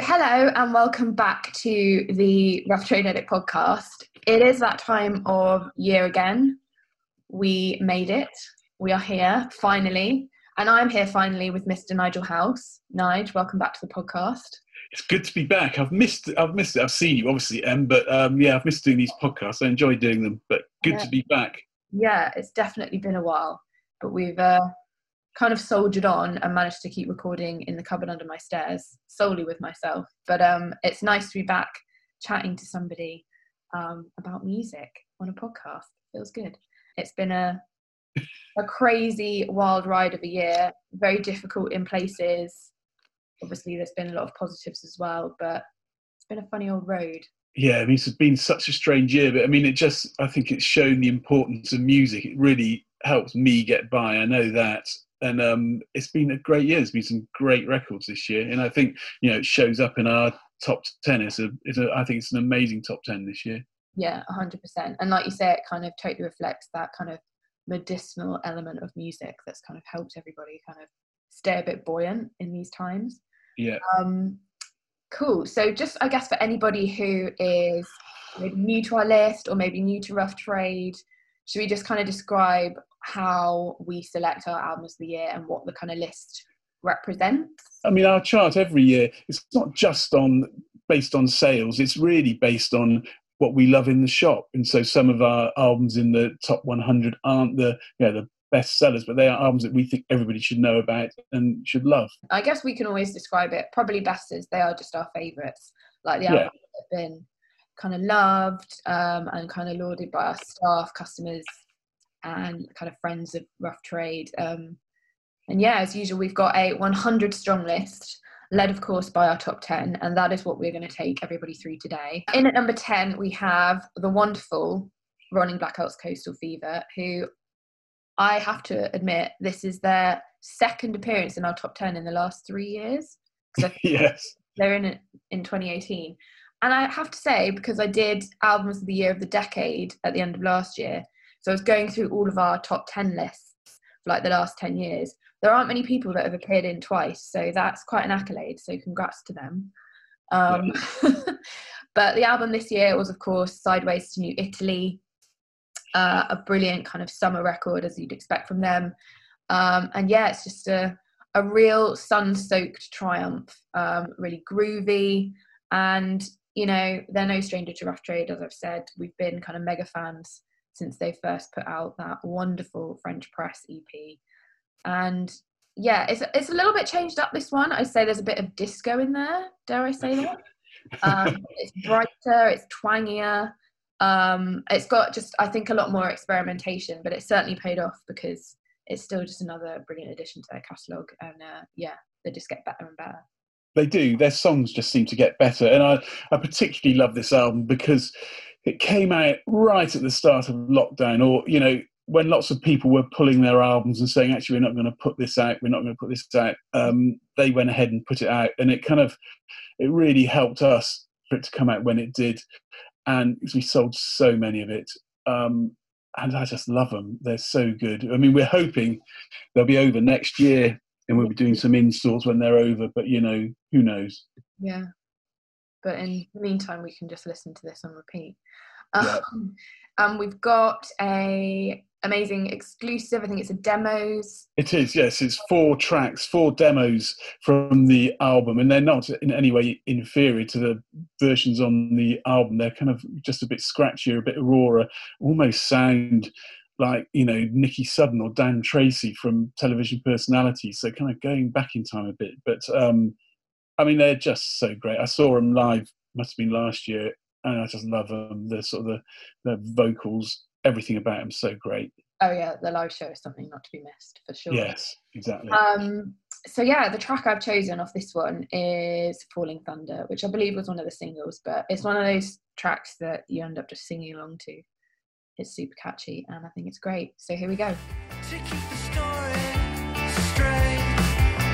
Hello and welcome back to the Rough Trade Edit podcast. It is that time of year again. We made it. We are here finally. And I'm here finally with Mr. Nigel House. Nigel, welcome back to the podcast. It's good to be back. I've missed I've missed it. I've seen you obviously, Em, but um, yeah, I've missed doing these podcasts. I enjoy doing them, but good Yeah. to be back. Yeah, it's definitely been a while, but we've uh, kind of soldiered on and managed to keep recording in the cupboard under my stairs solely with myself. But um, it's nice to be back chatting to somebody um, about music on a podcast. Feels good. It's been a a crazy wild ride of a year, very difficult in places. Obviously, there's been a lot of positives as well, but it's been a funny old road. Yeah, I mean, it's been such a strange year, but I mean, it just, I think it's shown the importance of music. It really helps me get by. I know that. And um, it's been a great year. There's been some great records this year. And I think, you know, it shows up in our top 10. It's a, it's a I think it's an amazing top 10 this year. Yeah, 100%. And like you say, it kind of totally reflects that kind of medicinal element of music that's kind of helped everybody kind of stay a bit buoyant in these times. Yeah. Um, cool. So, just I guess for anybody who is new to our list or maybe new to Rough Trade, should we just kind of describe how we select our albums of the year and what the kind of list represents? I mean, our chart every year, it's not just on based on sales, it's really based on what we love in the shop. And so some of our albums in the top 100 aren't the, you know, the best sellers, but they are albums that we think everybody should know about and should love. I guess we can always describe it probably best as they are just our favourites, like the Yeah. albums that have been kind of loved um, and kind of lauded by our staff, customers, and kind of friends of Rough Trade. Um, and yeah, as usual, we've got a 100 strong list, led of course by our top 10, and that is what we're going to take everybody through today. In at number 10, we have the wonderful Rolling Blackouts Coastal Fever, who I have to admit, this is their second appearance in our top 10 in the last three years. Yes. they're in it in 2018. And I have to say, because I did albums of the year of the decade at the end of last year, so I was going through all of our top 10 lists for like the last 10 years. There aren't many people that have appeared in twice, so that's quite an accolade. So congrats to them. Um, but the album this year was, of course, Sideways to New Italy, uh, a brilliant kind of summer record as you'd expect from them. Um, and yeah, it's just a, a real sun-soaked triumph, um, really groovy, and you know they're no stranger to Rough Trade, as I've said. We've been kind of mega fans since they first put out that wonderful French press EP, and yeah, it's it's a little bit changed up. This one, I say there's a bit of disco in there. Dare I say that? Um, it's brighter, it's twangier. Um, it's got just I think a lot more experimentation, but it certainly paid off because it's still just another brilliant addition to their catalogue. And uh, yeah, they just get better and better. they do. Their songs just seem to get better, and I, I particularly love this album because it came out right at the start of lockdown, or you know when lots of people were pulling their albums and saying, "Actually, we're not going to put this out. We're not going to put this out." Um, they went ahead and put it out, and it kind of it really helped us for it to come out when it did, and we sold so many of it. Um, and I just love them. They're so good. I mean, we're hoping they'll be over next year and we'll be doing some installs when they're over. But you know, who knows? Yeah. But in the meantime, we can just listen to this on repeat. Yeah. Um, and we've got a amazing exclusive. I think it's a demos. It is, yes. It's four tracks, four demos from the album, and they're not in any way inferior to the versions on the album. They're kind of just a bit scratchier, a bit rawer, almost sound like you know Nikki Sudden or Dan Treacy from television personalities. So kind of going back in time a bit, but um, I mean they're just so great. I saw them live, must have been last year, and I just love them. The sort of the, the vocals, everything about them, so great. Oh yeah, the live show is something not to be missed for sure. Yes, exactly. Um, so yeah, the track I've chosen off this one is "Falling Thunder," which I believe was one of the singles, but it's one of those tracks that you end up just singing along to. It's super catchy, and I think it's great. So here we go.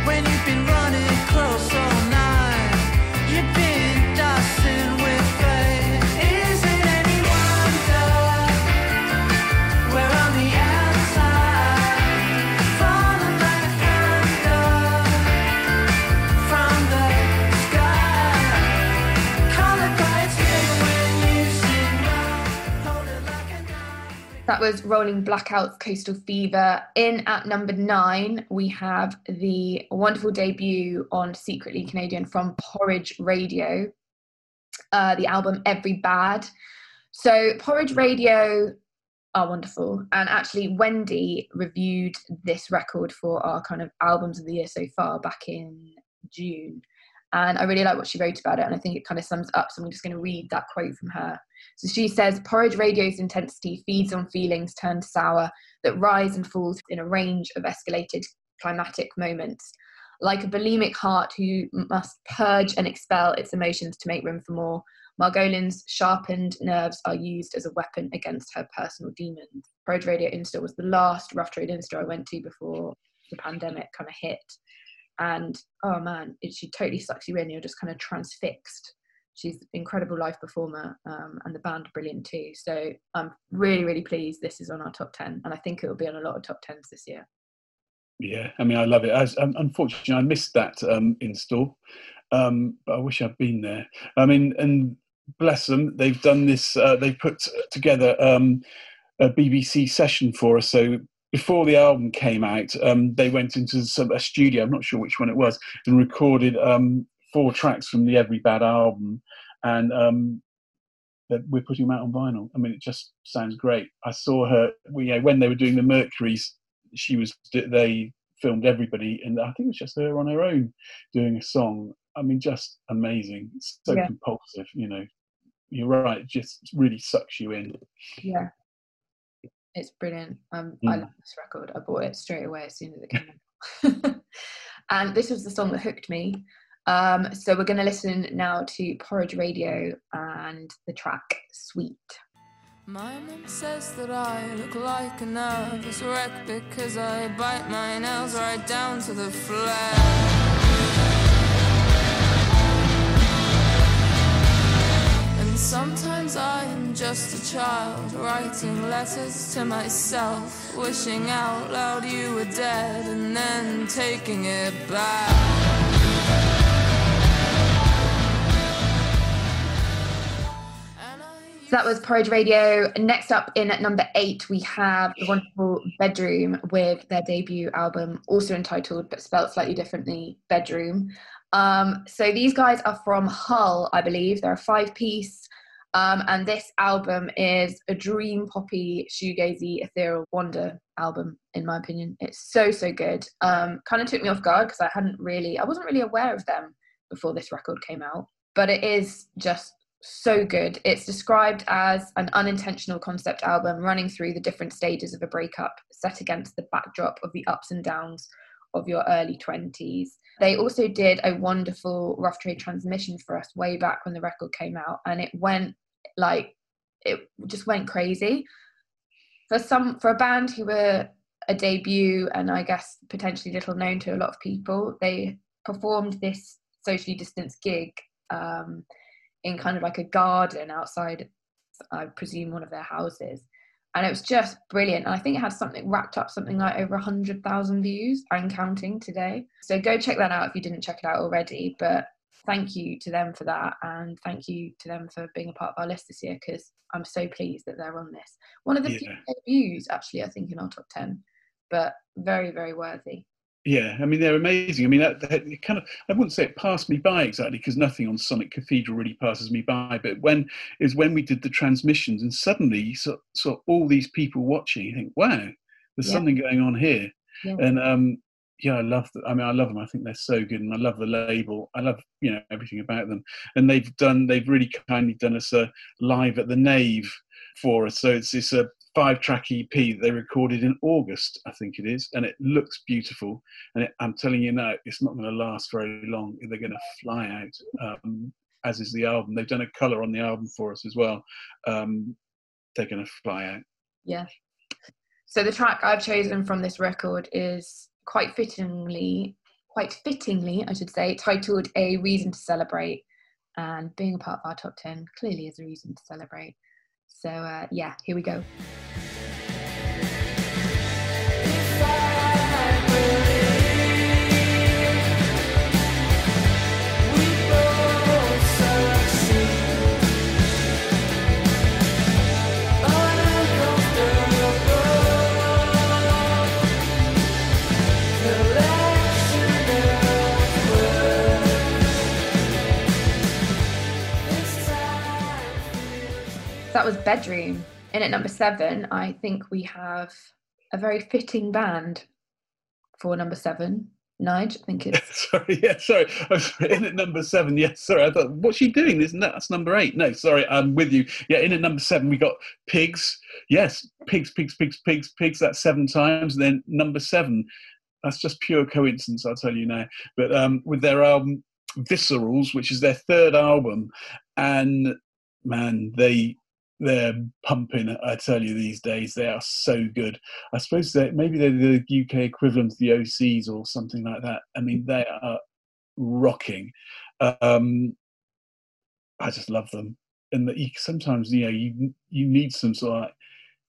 When you've been running close all night, you've been That was Rolling Blackouts Coastal Fever. In at number nine, we have the wonderful debut on Secretly Canadian from Porridge Radio, uh, the album Every Bad. So, Porridge Radio are wonderful. And actually, Wendy reviewed this record for our kind of albums of the year so far back in June. And I really like what she wrote about it. And I think it kind of sums up. So I'm just going to read that quote from her. So she says Porridge radio's intensity feeds on feelings turned sour that rise and fall in a range of escalated climatic moments. Like a bulimic heart who must purge and expel its emotions to make room for more, Margolin's sharpened nerves are used as a weapon against her personal demons. Porridge Radio Insta was the last Rough Trade Insta I went to before the pandemic kind of hit and oh man it, she totally sucks you in you're just kind of transfixed she's an incredible live performer um, and the band brilliant too so i'm really really pleased this is on our top 10 and i think it will be on a lot of top 10s this year Yeah, I mean, I love it. As, um, unfortunately, I missed that um, install, um, but I wish I'd been there. I mean, and bless them, they've done this. Uh, they've put together um, a BBC session for us. So before the album came out, um, they went into some, a studio. I'm not sure which one it was, and recorded um, four tracks from the Every Bad album, and um, we're putting them out on vinyl. I mean, it just sounds great. I saw her we, you know, when they were doing the Mercury's. She was they filmed everybody, and I think it was just her on her own doing a song. I mean, just amazing. It's so Yeah. compulsive, you know. You're right. It just really sucks you in. yeah it's brilliant um, i Mm. love this record i bought it straight away as soon as it came out and this was the song that hooked me um, so we're going to listen now to porridge radio and the track sweet My says that I look like a nervous wreck because I bite my nails right down to the flesh. And sometimes I am just a child writing letters to myself, wishing out loud you were dead and then taking it back. That was Porridge Radio. Next up in at number eight, we have the wonderful Bedroom with their debut album, also entitled but spelled slightly differently, Bedroom. Um, so these guys are from Hull, I believe. They're a five piece. Um, and this album is a dream poppy, shoegazy, ethereal wonder album, in my opinion. It's so, so good. Um, kind of took me off guard because I hadn't really, I wasn't really aware of them before this record came out. But it is just so good. It's described as an unintentional concept album running through the different stages of a breakup, set against the backdrop of the ups and downs of your early 20s. They also did a wonderful rough trade transmission for us way back when the record came out, and it went like it just went crazy. For some, for a band who were a debut and I guess potentially little known to a lot of people, they performed this socially distanced gig um, in kind of like a garden outside, I presume, one of their houses. And it was just brilliant. And I think it had something wrapped up something like over 100,000 views and counting today. So go check that out if you didn't check it out already. But thank you to them for that. And thank you to them for being a part of our list this year because I'm so pleased that they're on this. One of the few Yeah. debuts, actually, I think, in our top 10, but very, very worthy. Yeah, I mean they're amazing. I mean that, that it kind of I wouldn't say it passed me by exactly because nothing on Sonic Cathedral really passes me by. But when is when we did the transmissions and suddenly you saw, saw all these people watching. You think, wow, there's Yeah. something going on here. Yeah. And um, yeah, I love. The, I mean, I love them. I think they're so good, and I love the label. I love you know everything about them. And they've done. They've really kindly done us a live at the Nave for us. So it's it's a five track EP that they recorded in August, I think it is, and it looks beautiful. And it, I'm telling you now, it's not going to last very long. They're going to fly out, um, as is the album. They've done a color on the album for us as well. Um, they're going to fly out. Yeah. So the track I've chosen from this record is quite fittingly, quite fittingly, I should say, titled "A Reason to Celebrate," and being a part of our top ten clearly is a reason to celebrate. So uh, yeah, here we go. That was Bedroom. In at number seven, I think we have a very fitting band for number seven. Nige, I think it's. sorry, yeah, sorry. I was in at number seven. Yes, sorry. I thought, what's she doing? Isn't that that's number eight? No, sorry, I'm with you. Yeah, in at number seven, we got pigs. Yes, pigs, pigs, pigs, pigs, pigs. That's seven times. then number seven, that's just pure coincidence, I'll tell you now. But um, with their album Viscerals, which is their third album, and man, they they're pumping. I tell you, these days they are so good. I suppose that maybe they're the UK equivalent of the Osees or something like that. I mean, they are rocking. Um, I just love them, and the, sometimes you know you you need some sort of like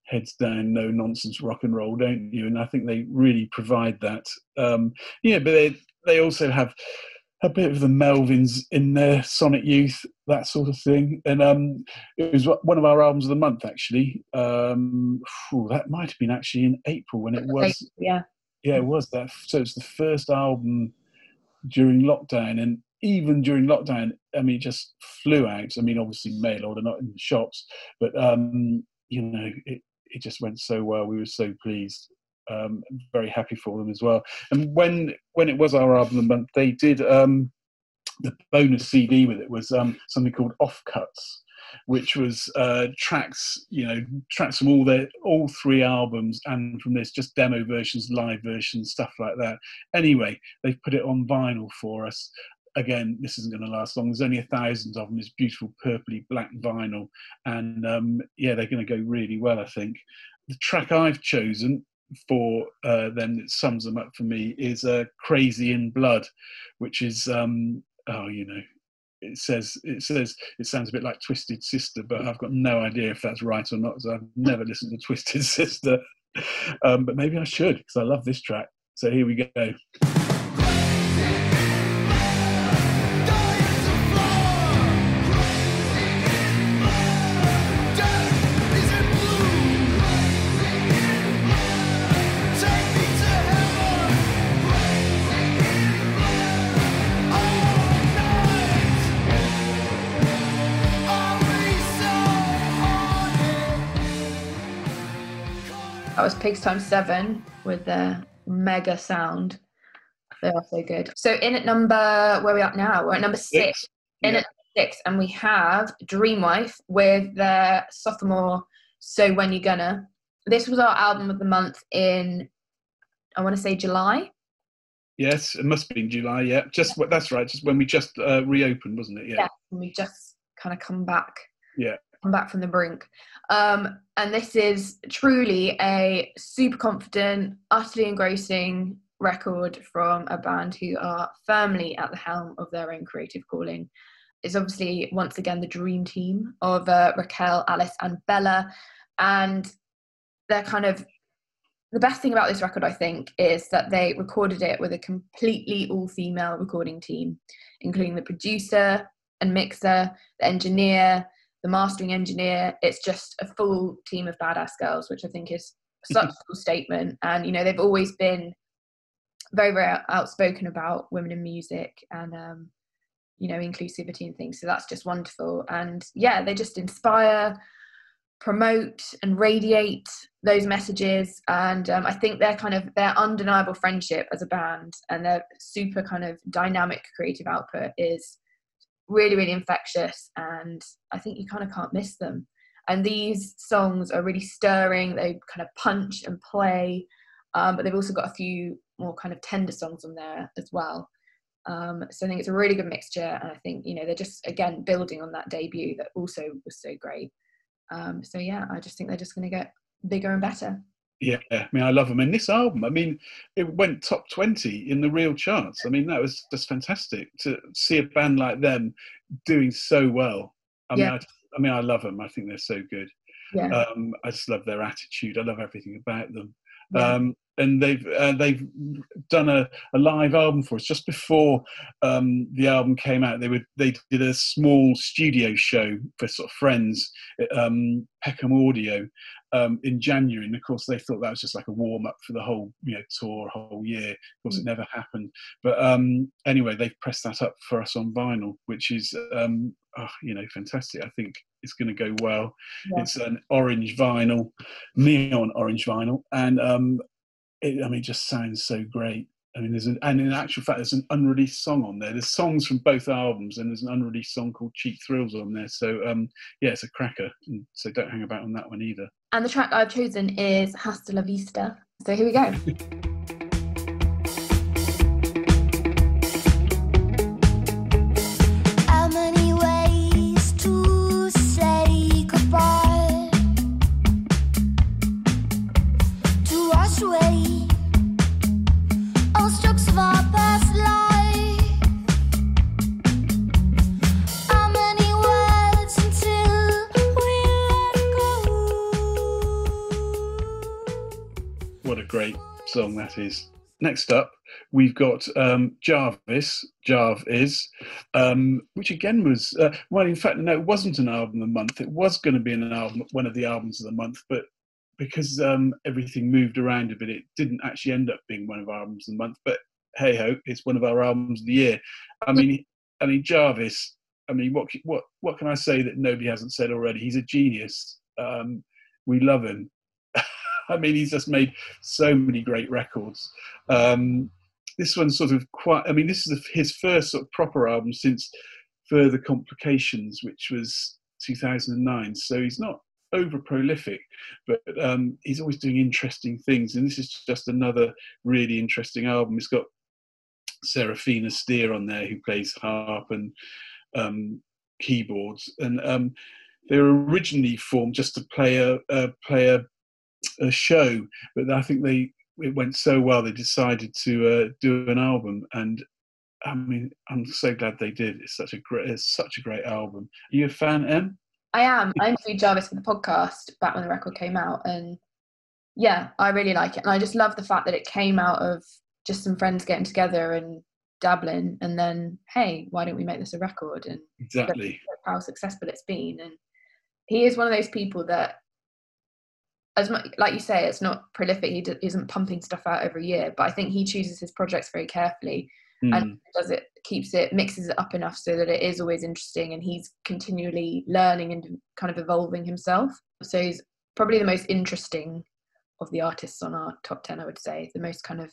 heads down, no nonsense rock and roll, don't you? And I think they really provide that. Um, yeah, but they they also have a bit of the Melvins in their Sonic Youth, that sort of thing. And um, it was one of our albums of the month, actually. Um, whew, that might have been actually in April when it was. Yeah. Yeah, it was that. So it's the first album during lockdown, and even during lockdown, I mean, it just flew out. I mean, obviously mail order, not in the shops, but um, you know, it it just went so well. We were so pleased um, very happy for them as well. And when when it was our album of the month, they did um, the bonus CD with it was um, something called Offcuts, which was uh, tracks, you know, tracks from all their all three albums and from this, just demo versions, live versions, stuff like that. Anyway, they've put it on vinyl for us. Again, this isn't going to last long. There's only a thousand of them. It's beautiful purpley black vinyl, and um, yeah, they're going to go really well. I think the track I've chosen for uh, them that sums them up for me is uh, "Crazy in Blood," which is um, oh, you know, it says it says it sounds a bit like Twisted Sister, but I've got no idea if that's right or not. I've never listened to Twisted Sister, um, but maybe I should because I love this track. So here we go. That was Pigs Times Seven with their mega sound. They are so good. So in at number where are we at now? We're at number six. Six. In Yeah. at six, and we have Dream Wife with their sophomore So When You Gonna. This was our album of the month in I want to say July. Yes, it must be in July. Yeah, just what that's right. Just when we just uh, reopened, wasn't it? Yeah. Yeah. And we just kind of come back. Yeah. Come back from the brink. Um, and this is truly a super confident, utterly engrossing record from a band who are firmly at the helm of their own creative calling. It's obviously once again the dream team of uh, Rakel, Alice, and Bella. And they're kind of the best thing about this record, I think, is that they recorded it with a completely all female recording team, including the producer and mixer, the engineer, the mastering engineer. It's just a full team of badass girls, which I think is such a cool statement. And, you know, they've always been very, very outspoken about women in music and, um, you know, inclusivity and things. So that's just wonderful. And yeah, they just inspire, promote, and radiate those messages. And um, I think their kind of their undeniable friendship as a band and their super kind of dynamic creative output is really, really infectious. And I think you kind of can't miss them. And these songs are really stirring. They kind of punch and play, um, but they've also got a few more kind of tender songs on there as well. Um, so I think it's a really good mixture, and I think you know they're just again building on that debut that also was so great. Um, so yeah, I just think they're just going to get bigger and better. Yeah, I mean, I love them. And this album, I mean, it went top 20 in the real charts. I mean, that was just fantastic to see a band like them doing so well. I mean, Yeah. I, I mean, I love them. I think they're so good. Yeah, Um, I just love their attitude. I love everything about them. yeah. Um, and they've uh, they've done a, a live album for us just before um, the album came out. They would they did a small studio show for sort of friends, at, um, Peckham Audio, um, in January. And of course, they thought that was just like a warm up for the whole you know tour, whole year. Of course, it never happened. But um, anyway, they've pressed that up for us on vinyl, which is um, oh, you know fantastic. I think it's going to go well. Yeah. It's an orange vinyl, neon orange vinyl, and um, it, I mean, it just sounds so great. I mean, there's an, and in actual fact, there's an unreleased song on there. There's songs from both albums, and there's an unreleased song called "Cheap Thrills" on there. So, um, yeah, it's a cracker. And so don't hang about on that one either. And the track I've chosen is Hasta la Vista. So here we go. that is. Next up, we've got um, Jarvis, Jarvis, um, which again was, uh, well, in fact, no, it wasn't an album of the month. It was going to be an album, one of the albums of the month, but because um, everything moved around a bit, it didn't actually end up being one of our albums of the month. But hey ho, it's one of our albums of the year. I mean, I mean Jarvis. I mean, what what what can I say that nobody hasn't said already? He's a genius. Um, we love him. I mean, he's just made so many great records. Um, this one's sort of quite. I mean, this is his first sort of proper album since Further Complications, which was 2009. So he's not over prolific, but um, he's always doing interesting things. And this is just another really interesting album. It's got Serafina Steer on there who plays harp and um, keyboards, and um, they were originally formed just to play a, a play a, a show, but I think they it went so well they decided to uh, do an album, and I mean I'm so glad they did. It's such a great it's such a great album. Are you a fan, Em? I am. I interviewed Jarvis for the podcast back when the record came out, and yeah, I really like it. And I just love the fact that it came out of just some friends getting together and dabbling, and then hey, why don't we make this a record? And Exactly. how successful it's been. And he is one of those people that, as much like you say, it's not prolific. He d- isn't pumping stuff out every year, but I think he chooses his projects very carefully Hmm. and does it keeps it mixes it up enough so that it is always interesting and he's continually learning and kind of evolving himself so he's probably the most interesting of the artists on our top 10 i would say the most kind of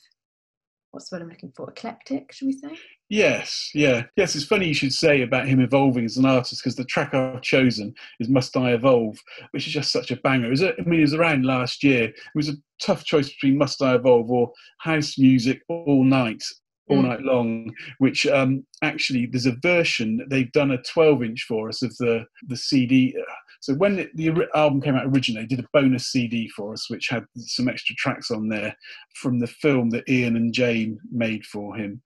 what's the word i'm looking for eclectic should we say Yes, yeah, yes. It's funny you should say about him evolving as an artist because the track I've chosen is "Must I Evolve," which is just such a banger. It was, I mean, it was around last year. It was a tough choice between "Must I Evolve" or "House Music All Night." All Mm. night long, which um, actually there's a version they've done a 12 inch for us of the the CD. So when the, album came out originally, they did a bonus CD for us, which had some extra tracks on there from the film that Ian and Jane made for him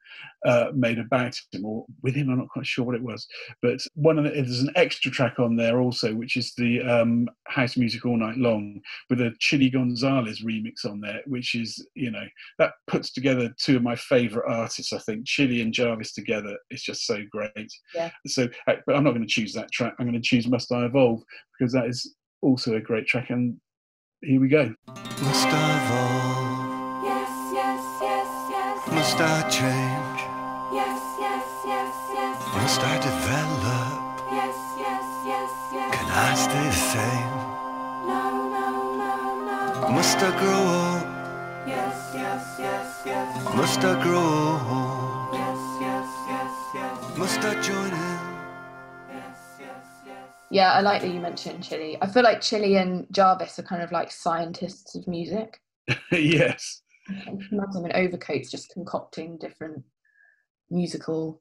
uh, made about him or with him. I'm not quite sure what it was, but one of the, there's an extra track on there also, which is the um, house music all night long with a Chilly Gonzales remix on there, which is you know that puts together two of my favourite artists. I think Chili and Jarvis together. It's just so great. Yeah. So, uh, but I'm not going to choose that track. I'm going to choose Must I Evolve because that is also a great track. And here we go. Must I evolve? Yes, yes, yes, yes, Must I change? yes, yes, yes, yes, Must I develop? yes, yes, yes, yes. Can I stay the same? No, no, no, no. Must I grow up? Yes, yes, yes, yes, Must I grow old? yes, yes, yes, yes, Must I join in? Yeah i like that you mentioned Chilly i feel like Chilly and jarvis are kind of like scientists of music yes. I can imagine them in overcoats just concocting different musical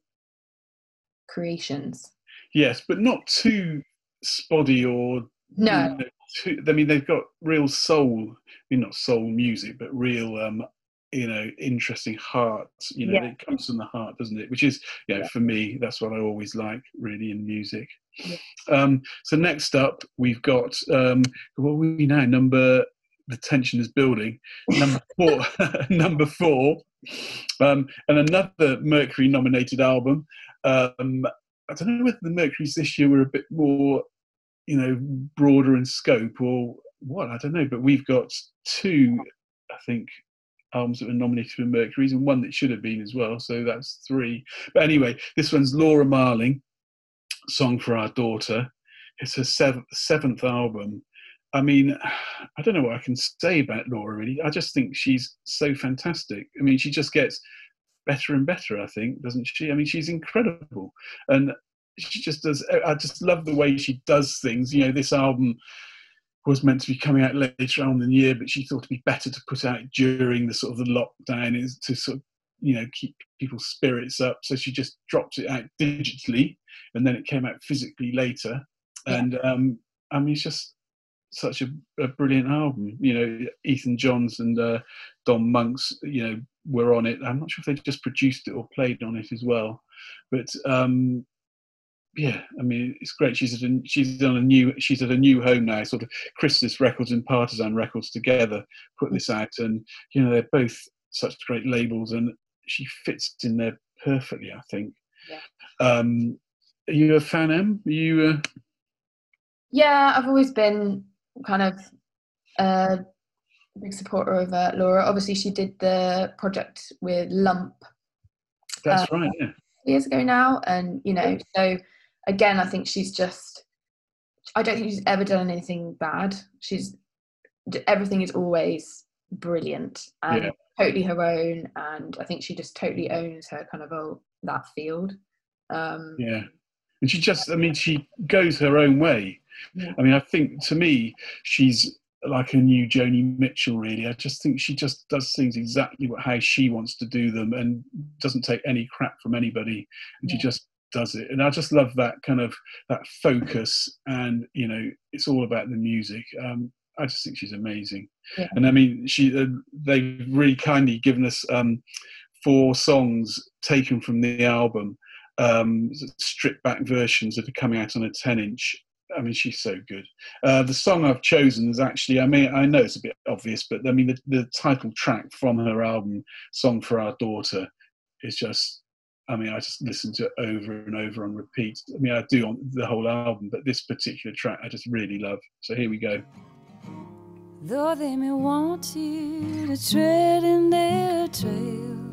creations Yes, but not too spotty or no you know, too, I mean, they've got real soul. I mean, not soul music, but real, um, you know, interesting heart. You know, Yeah. it comes from the heart, doesn't it? Which is, you know, Yeah. for me, that's what I always like, really, in music. Yeah. Um, so next up, we've got um, what are we now? Number the tension is building. Number four, number four, um, and another Mercury-nominated album. Um, I don't know whether the Mercury's this year were a bit more, you know, broader in scope or what. I don't know, but we've got two, I think, albums that were nominated for Mercury's and one that should have been as well. So that's three. But anyway, this one's Laura Marling, "Song for Our Daughter," it's her seventh, seventh album. I mean, I don't know what I can say about Laura. Really, I just think she's so fantastic. I mean, she just gets better and better. I think, doesn't she? I mean, she's incredible, and she just does. I just love the way she does things. You know, this album was meant to be coming out later on in the year, but she thought it'd be better to put out during the sort of the lockdown is to sort of you know keep people's spirits up. So she just dropped it out digitally, and then it came out physically later. Yeah. And um, I mean, it's just such a, a brilliant album. You know, Ethan Johns and uh, Dom Monks, you know, were on it. I'm not sure if they just produced it or played on it as well, but um, yeah, I mean, it's great. She's at a, she's on a new she's at a new home now. Sort of Chrysalis Records and Partisan Records together put this out, and you know they're both such great labels, and she fits in there perfectly. I think. Yeah. Um, are you a fan, Em? Are you? Uh, Yeah, I've always been kind of a big supporter of uh, Laura. Obviously, she did the project with Lump that's Uh, right. Yeah. years ago now, and you know, so again, I think she's just. I don't think she's ever done anything bad. She's everything is always brilliant and Yeah. totally her own, and I think she just totally owns her kind of oh, that field. Um, Yeah. And she just, I mean, she goes her own way. Yeah. I mean, I think to me, she's like a new Joni Mitchell, really. I just think she just does things exactly what, how she wants to do them and doesn't take any crap from anybody. And she just does it. And I just love that kind of, that focus. And, you know, it's all about the music. Um, I just think she's amazing. Yeah. And I mean, she, uh, they've really kindly given us um, four songs taken from the album um, stripped back versions that are coming out on a 10 inch. I mean, she's so good. Uh, the song I've chosen is actually, I mean, I know it's a bit obvious, but I mean, the, the title track from her album, Song for Our Daughter, is just, I mean, I just listen to it over and over on repeat. I mean, I do on the whole album, but this particular track I just really love. So here we go. Though they may want you to tread in their trail,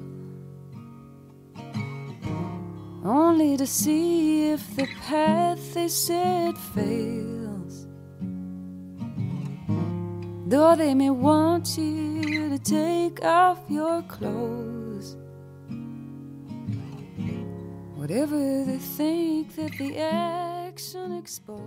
only to see if the path they set fails. Though they may want you to take off your clothes, whatever they think that the action exposed.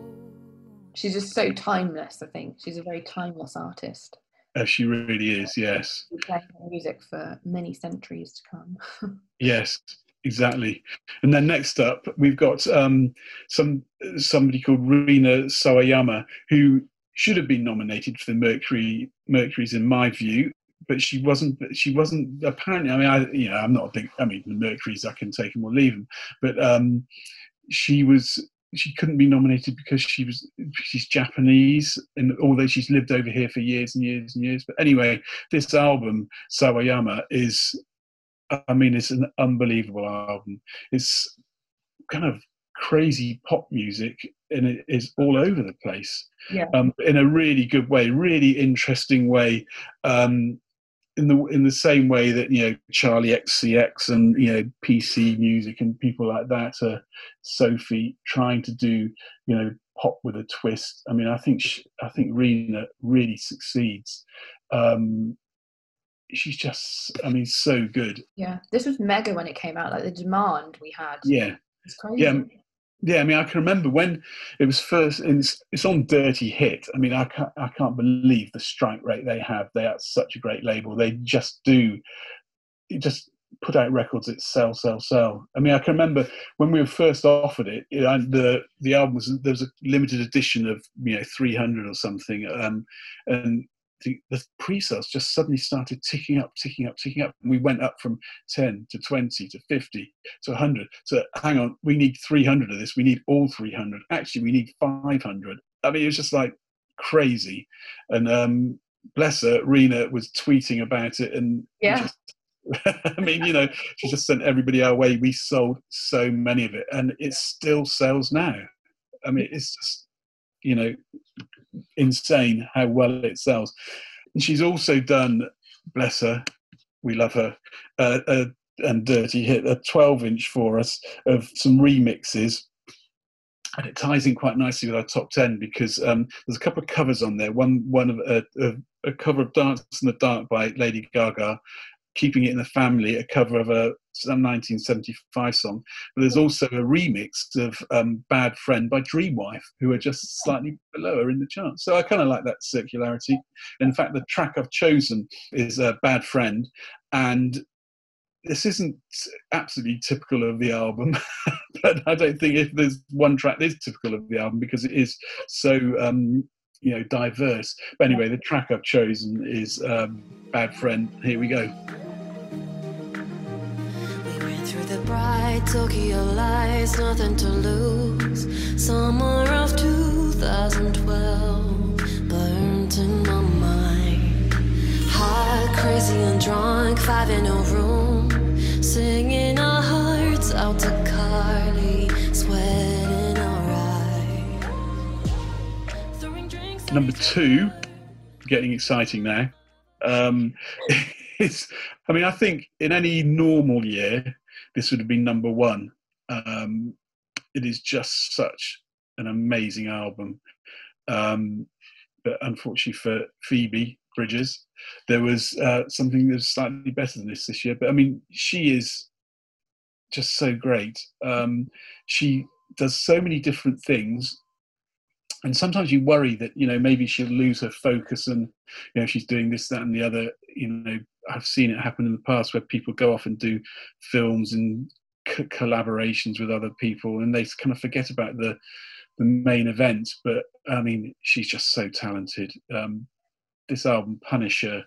she's just so timeless. I think she's a very timeless artist. Uh, she really is, yes. Playing music for many centuries to come. Yes, exactly. And then next up, we've got um, some somebody called Rina Sawayama, who should have been nominated for the Mercury Mercury's, in my view, but she wasn't. She wasn't apparently. I mean, I you know, I'm not a big. I mean, the Mercury's, I can take them or leave them, but um, she was. She couldn't be nominated because she was she's Japanese, and although she's lived over here for years and years and years. But anyway, this album Sawayama is I mean, it's an unbelievable album. It's kind of crazy pop music, and it is all over the place. Yeah. Um, in a really good way, really interesting way. Um, in the in the same way that you know Charli XCX and you know PC music and people like that are Sophie trying to do you know pop with a twist. I mean, I think sh I think Rina really succeeds. Um, she's just, I mean, so good. yeah, this was mega when it came out. Like the demand we had. Yeah, it's crazy. yeah. Yeah, I mean, I can remember when it was first. It's, it's on Dirty Hit. I mean, I can't, I can't believe the strike rate they have. They are such a great label. They just do, just put out records that sell, sell, sell. I mean, I can remember when we were first offered it. Know, the the album was there was a limited edition of you know 300 or something, um, and the, the pre-sales just suddenly started ticking up, ticking up, ticking up. And we went up from 10 to 20 to 50 to 100. So hang on, we need 300 of this. We need all 300. Actually, we need 500. I mean, it was just like crazy. And um, bless her, Rina was tweeting about it. And Yeah. just- I mean, you know, she just sent everybody our way. We sold so many of it, and it still sells now. I mean, it's just, you know, insane how well it sells. And she's also done, bless her, we love her, uh, uh, and Dirty hit a 12 inch for us of some remixes. and it ties in quite nicely with our top ten because um, there's a couple of covers on there. One one of a, a, a cover of "Dance in the Dark" by Lady Gaga, "Keeping It in the Family," a cover of a some 1975 song. But there's also a remix of um, "Bad Friend" by Dream Wife, who are just slightly below her in the charts. So I kind of like that circularity. In fact, the track I've chosen is uh, "Bad Friend," and this isn't absolutely typical of the album, but I don't think if there's one track that is typical of the album because it is so um, you know diverse. But anyway, the track I've chosen is um, "Bad Friend." Here we go. Bright Tokyo lights, nothing to lose. Summer of 2012 burnt in my mind. Hot, crazy, and drunk, five in a room, singing our hearts out to Carly, sweating our eyes. Number two, getting exciting now. Um, it's, I mean, I think in any normal year, this would have been number one. Um, it is just such an amazing album. Um, but unfortunately for Phoebe Bridgers, there was uh, something that was slightly better than this this year. But I mean, she is just so great. Um, she does so many different things and sometimes you worry that you know maybe she'll lose her focus and you know she's doing this that and the other you know i've seen it happen in the past where people go off and do films and c- collaborations with other people and they kind of forget about the the main event but i mean she's just so talented um, this album punisher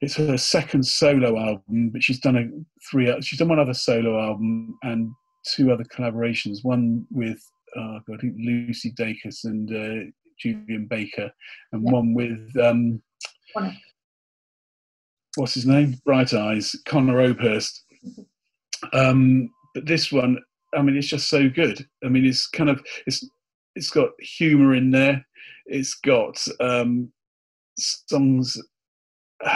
it's her second solo album but she's done a three she's done one other solo album and two other collaborations one with uh, I think Lucy Dacus and uh, Julien Baker, and Yeah. one with um. What's his name? Bright Eyes, Conor Oberst. Um, but this one, I mean, it's just so good. I mean, it's kind of it's it's got humour in there. It's got um, songs.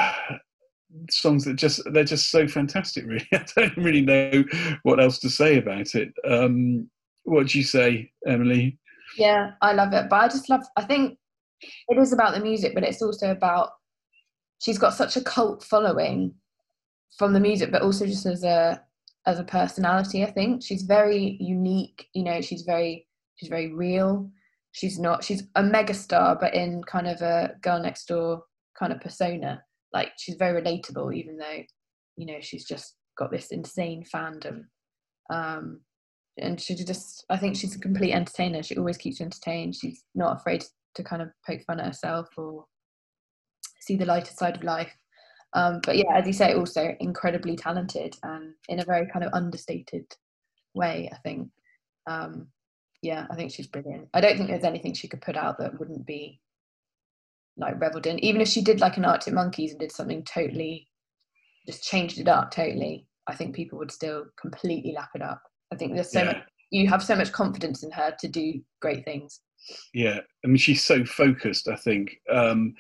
songs that just they're just so fantastic really i don't really know what else to say about it um what do you say emily Yeah, I love it. But I just love, I think it is about the music, but it's also about, she's got such a cult following from the music, but also just as a, as a personality, I think. She's very unique, you know, she's very, she's very real. She's not, she's a megastar, but in kind of a girl next door kind of persona. Like she's very relatable, even though, you know, she's just got this insane fandom. Um, and she just i think she's a complete entertainer she always keeps you entertained she's not afraid to kind of poke fun at herself or see the lighter side of life. Um, but yeah as you say also incredibly talented and in a very kind of understated way i think. Um, yeah i think she's brilliant. I don't think there's anything she could put out that wouldn't be like reveled in. Even if she did like an arctic monkeys and did something totally just changed it up totally i think people would still completely lap it up. I think there's so Yeah. much you have so much confidence in her to do great things. Yeah, I mean, she's so focused, I think, um,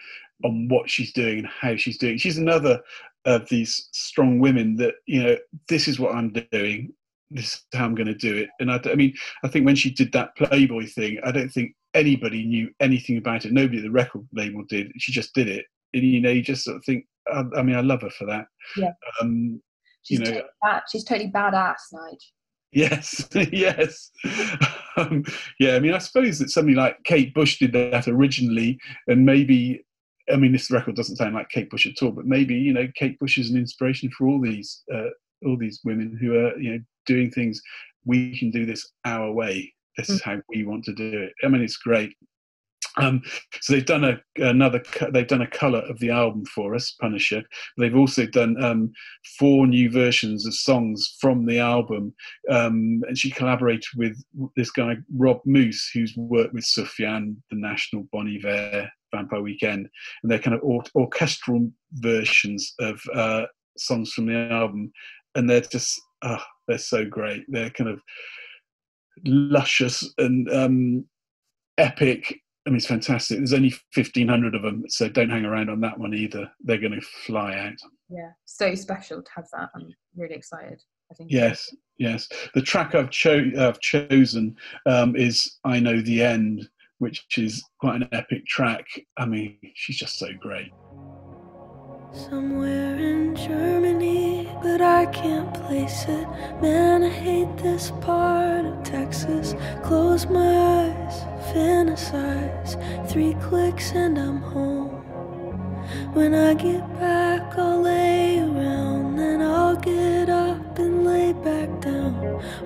on what she's doing and how she's doing. She's another of these strong women that, you know, this is what I'm doing, this is how I'm going to do it. And I, I mean, I think when she did that Playboy thing, I don't think anybody knew anything about it. Nobody at the record label did. She just did it. And, you know, you just sort of think, I, I mean, I love her for that. Yeah. Um, she's You know- totally bad, she's totally badass Nige. Yes, yes. um, yeah, I mean, I suppose that somebody like Kate Bush did that originally, and maybe, I mean, this record doesn't sound like Kate Bush at all, but maybe you know, Kate Bush is an inspiration for all these, uh, all these women who are you know doing things. We can do this our way. This is how we want to do it. I mean, it's great. Um, so they've done a another they've done a color of the album for us, Punisher. They've also done um, four new versions of songs from the album, um, and she collaborated with this guy Rob Moose, who's worked with Sufjan, The National, Bon Iver, Vampire Weekend, and they're kind of or- orchestral versions of uh, songs from the album, and they're just oh, they're so great. They're kind of luscious and um, epic. I mean, it's fantastic. There's only 1,500 of them, so don't hang around on that one either. They're going to fly out. Yeah, so special to have that. I'm really excited. I think. Yes, Yes, the track I've, cho- I've chosen um, is "I Know the End," which is quite an epic track. I mean, she's just so great. Somewhere in Germany, but I can't place it. Man, I hate this part of Texas. Close my eyes, fantasize. Three clicks and I'm home. When I get back, I'll lay around. Then I'll get up and lay back down.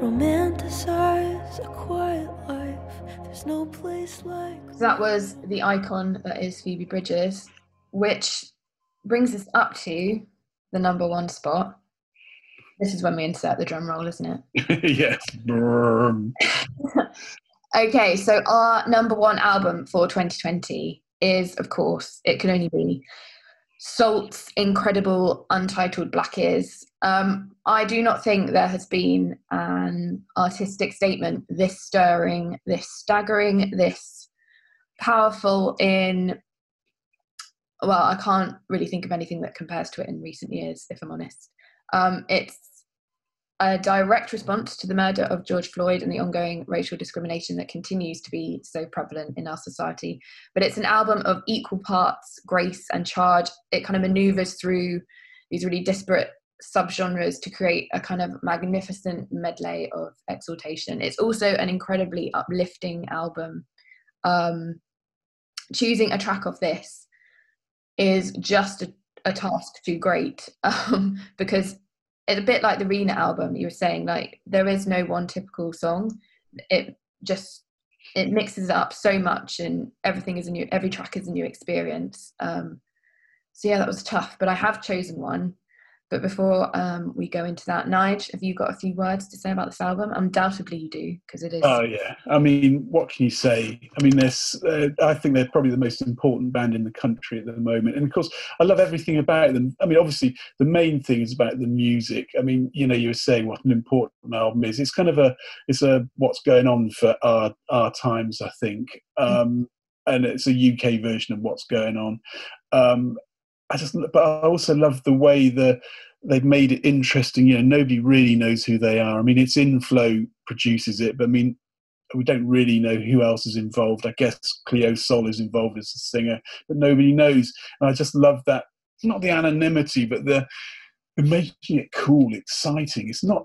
Romanticize a quiet life. There's no place like. That was the icon that is Phoebe Bridgers, which brings us up to the number one spot. This is when we insert the drum roll, isn't it? yes. Okay, so our number one album for 2020 is, of course, it can only be SAULT's incredible Untitled Black Is. Um, I do not think there has been an artistic statement this stirring, this staggering, this powerful in. Well, I can't really think of anything that compares to it in recent years, if I'm honest. Um, it's a direct response to the murder of George Floyd and the ongoing racial discrimination that continues to be so prevalent in our society. But it's an album of equal parts grace and charge. It kind of maneuvers through these really disparate subgenres to create a kind of magnificent medley of exaltation. It's also an incredibly uplifting album. Um, choosing a track of this is just a, a task too great um, because it's a bit like the Rina album you were saying like there is no one typical song. It just it mixes up so much and everything is a new every track is a new experience. Um so yeah that was tough but i have chosen one but before um we go into that nige have you got a few words to say about this album undoubtedly you do because it is Oh yeah, I mean, what can you say? I mean, there's, uh, I think they're probably the most important band in the country at the moment, and of course, I love everything about them. I mean, obviously, the main thing is about the music. I mean, you know, you were saying what an important album is. It's kind of a, it's a what's going on for our our times, I think, um, and it's a UK version of what's going on. Um, I just, but I also love the way the they've made it interesting. You know, nobody really knows who they are. I mean, it's Inflo produces it, but I mean, we don't really know who else is involved. I guess Cleo Sol is involved as a singer, but nobody knows. And I just love that. Not the anonymity, but the, the making it cool, exciting. It's not.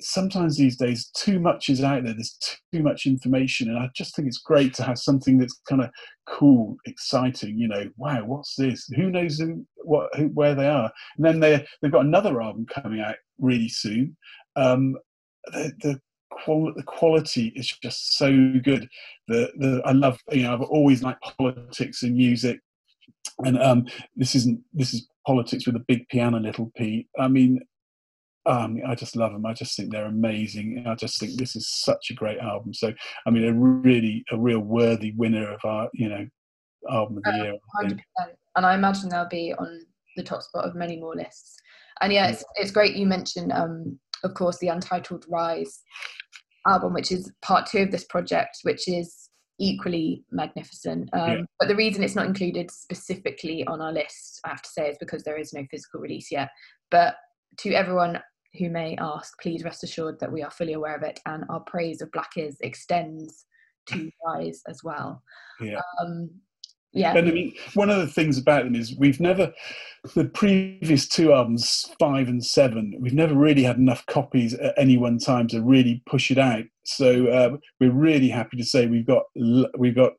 Sometimes these days, too much is out there. There's too much information, and I just think it's great to have something that's kind of cool, exciting. You know, wow, what's this? Who knows who, what, who, where they are? And then they they've got another album coming out really soon. Um, the, the the quality is just so good. The the I love you know I've always liked politics and music, and um, this isn't this is politics with a big piano, little p. I mean. Um, I just love them. I just think they're amazing. I just think this is such a great album. So, I mean, a really, a real worthy winner of our, you know, album of the Uh, year. I hundred think. percent. And I imagine they'll be on the top spot of many more lists. And yeah, it's it's great you mentioned, um, of course, the Untitled Rise album, which is part two of this project, which is equally magnificent. Um, Yeah. But the reason it's not included specifically on our list, I have to say, is because there is no physical release yet. But to everyone who may ask, please rest assured that we are fully aware of it, and our praise of Black is extends to Rise as well. Yeah. Um, yeah. And I mean, one of the things about them is we've never, the previous two albums, five and seven, we've never really had enough copies at any one time to really push it out. So uh, we're really happy to say we've got we've got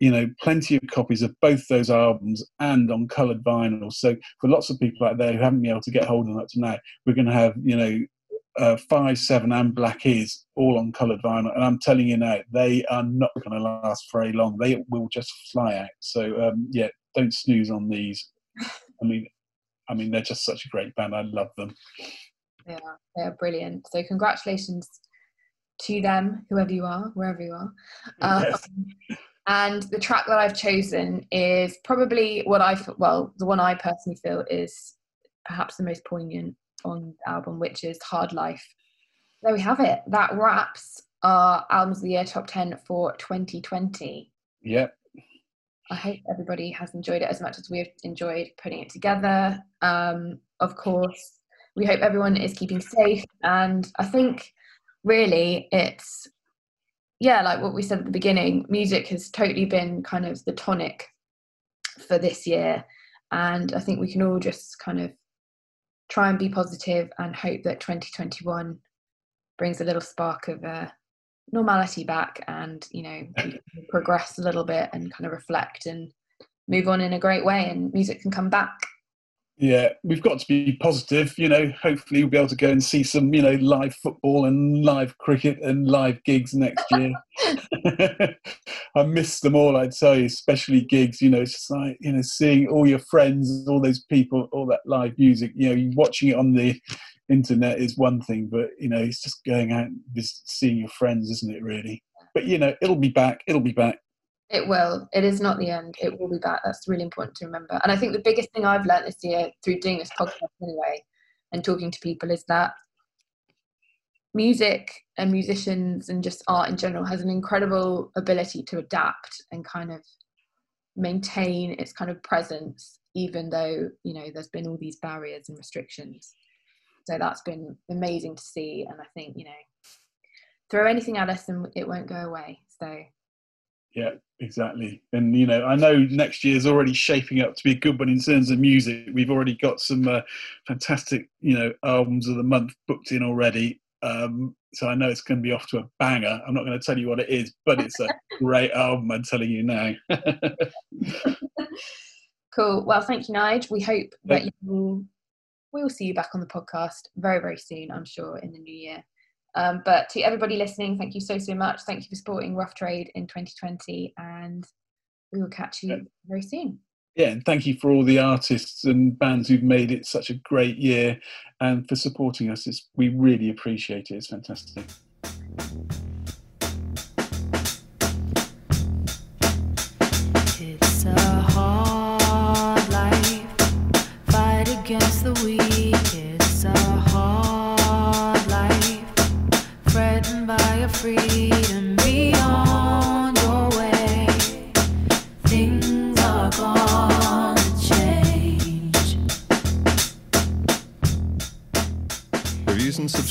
you know plenty of copies of both those albums and on coloured vinyl. So for lots of people out there who haven't been able to get hold of them up to now, we're going to have you know uh, five, seven, and Black is all on coloured vinyl. And I'm telling you now, they are not going to last very long. They will just fly out. So um, yeah, don't snooze on these. I mean, I mean they're just such a great band. I love them. Yeah, they're brilliant. So congratulations to them, whoever you are, wherever you are. Um, Yes. And the track that I've chosen is probably what I well, the one I personally feel is perhaps the most poignant on the album, which is Hard Life. There we have it. That wraps our albums of the year top ten for 2020. Yep. I hope everybody has enjoyed it as much as we've enjoyed putting it together. Um, of course, we hope everyone is keeping safe. And I think really it's, yeah, like what we said at the beginning, music has totally been kind of the tonic for this year. And I think we can all just kind of try and be positive and hope that 2021 brings a little spark of uh, normality back and, you know, progress a little bit and kind of reflect and move on in a great way and music can come back. Yeah, we've got to be positive. You know, hopefully we'll be able to go and see some, you know, live football and live cricket and live gigs next year. I miss them all, I'd say, especially gigs. You know, it's just like you know, seeing all your friends, all those people, all that live music. You know, watching it on the internet is one thing, but you know, it's just going out and just seeing your friends, isn't it? Really. But you know, it'll be back. It'll be back. It will. It is not the end. It will be back. That's really important to remember. And I think the biggest thing I've learned this year through doing this podcast anyway and talking to people is that music and musicians and just art in general has an incredible ability to adapt and kind of maintain its kind of presence even though you know there's been all these barriers and restrictions so that's been amazing to see and i think you know throw anything at us and it won't go away so Yeah, exactly. And you know, I know next year is already shaping up to be a good one in terms of music. We've already got some uh, fantastic, you know, albums of the month booked in already. Um, so I know it's going to be off to a banger. I'm not going to tell you what it is, but it's a great album. I'm telling you now. Cool. Well, thank you, Nige. We hope that you will, we will see you back on the podcast very, very soon, I'm sure, in the new year. Um, but to everybody listening, thank you so, so much. Thank you for supporting Rough Trade in 2020, and we will catch you very soon. yeah, and thank you for all the artists and bands who've made it such a great year, and for supporting us. It's, we really appreciate it. It's fantastic.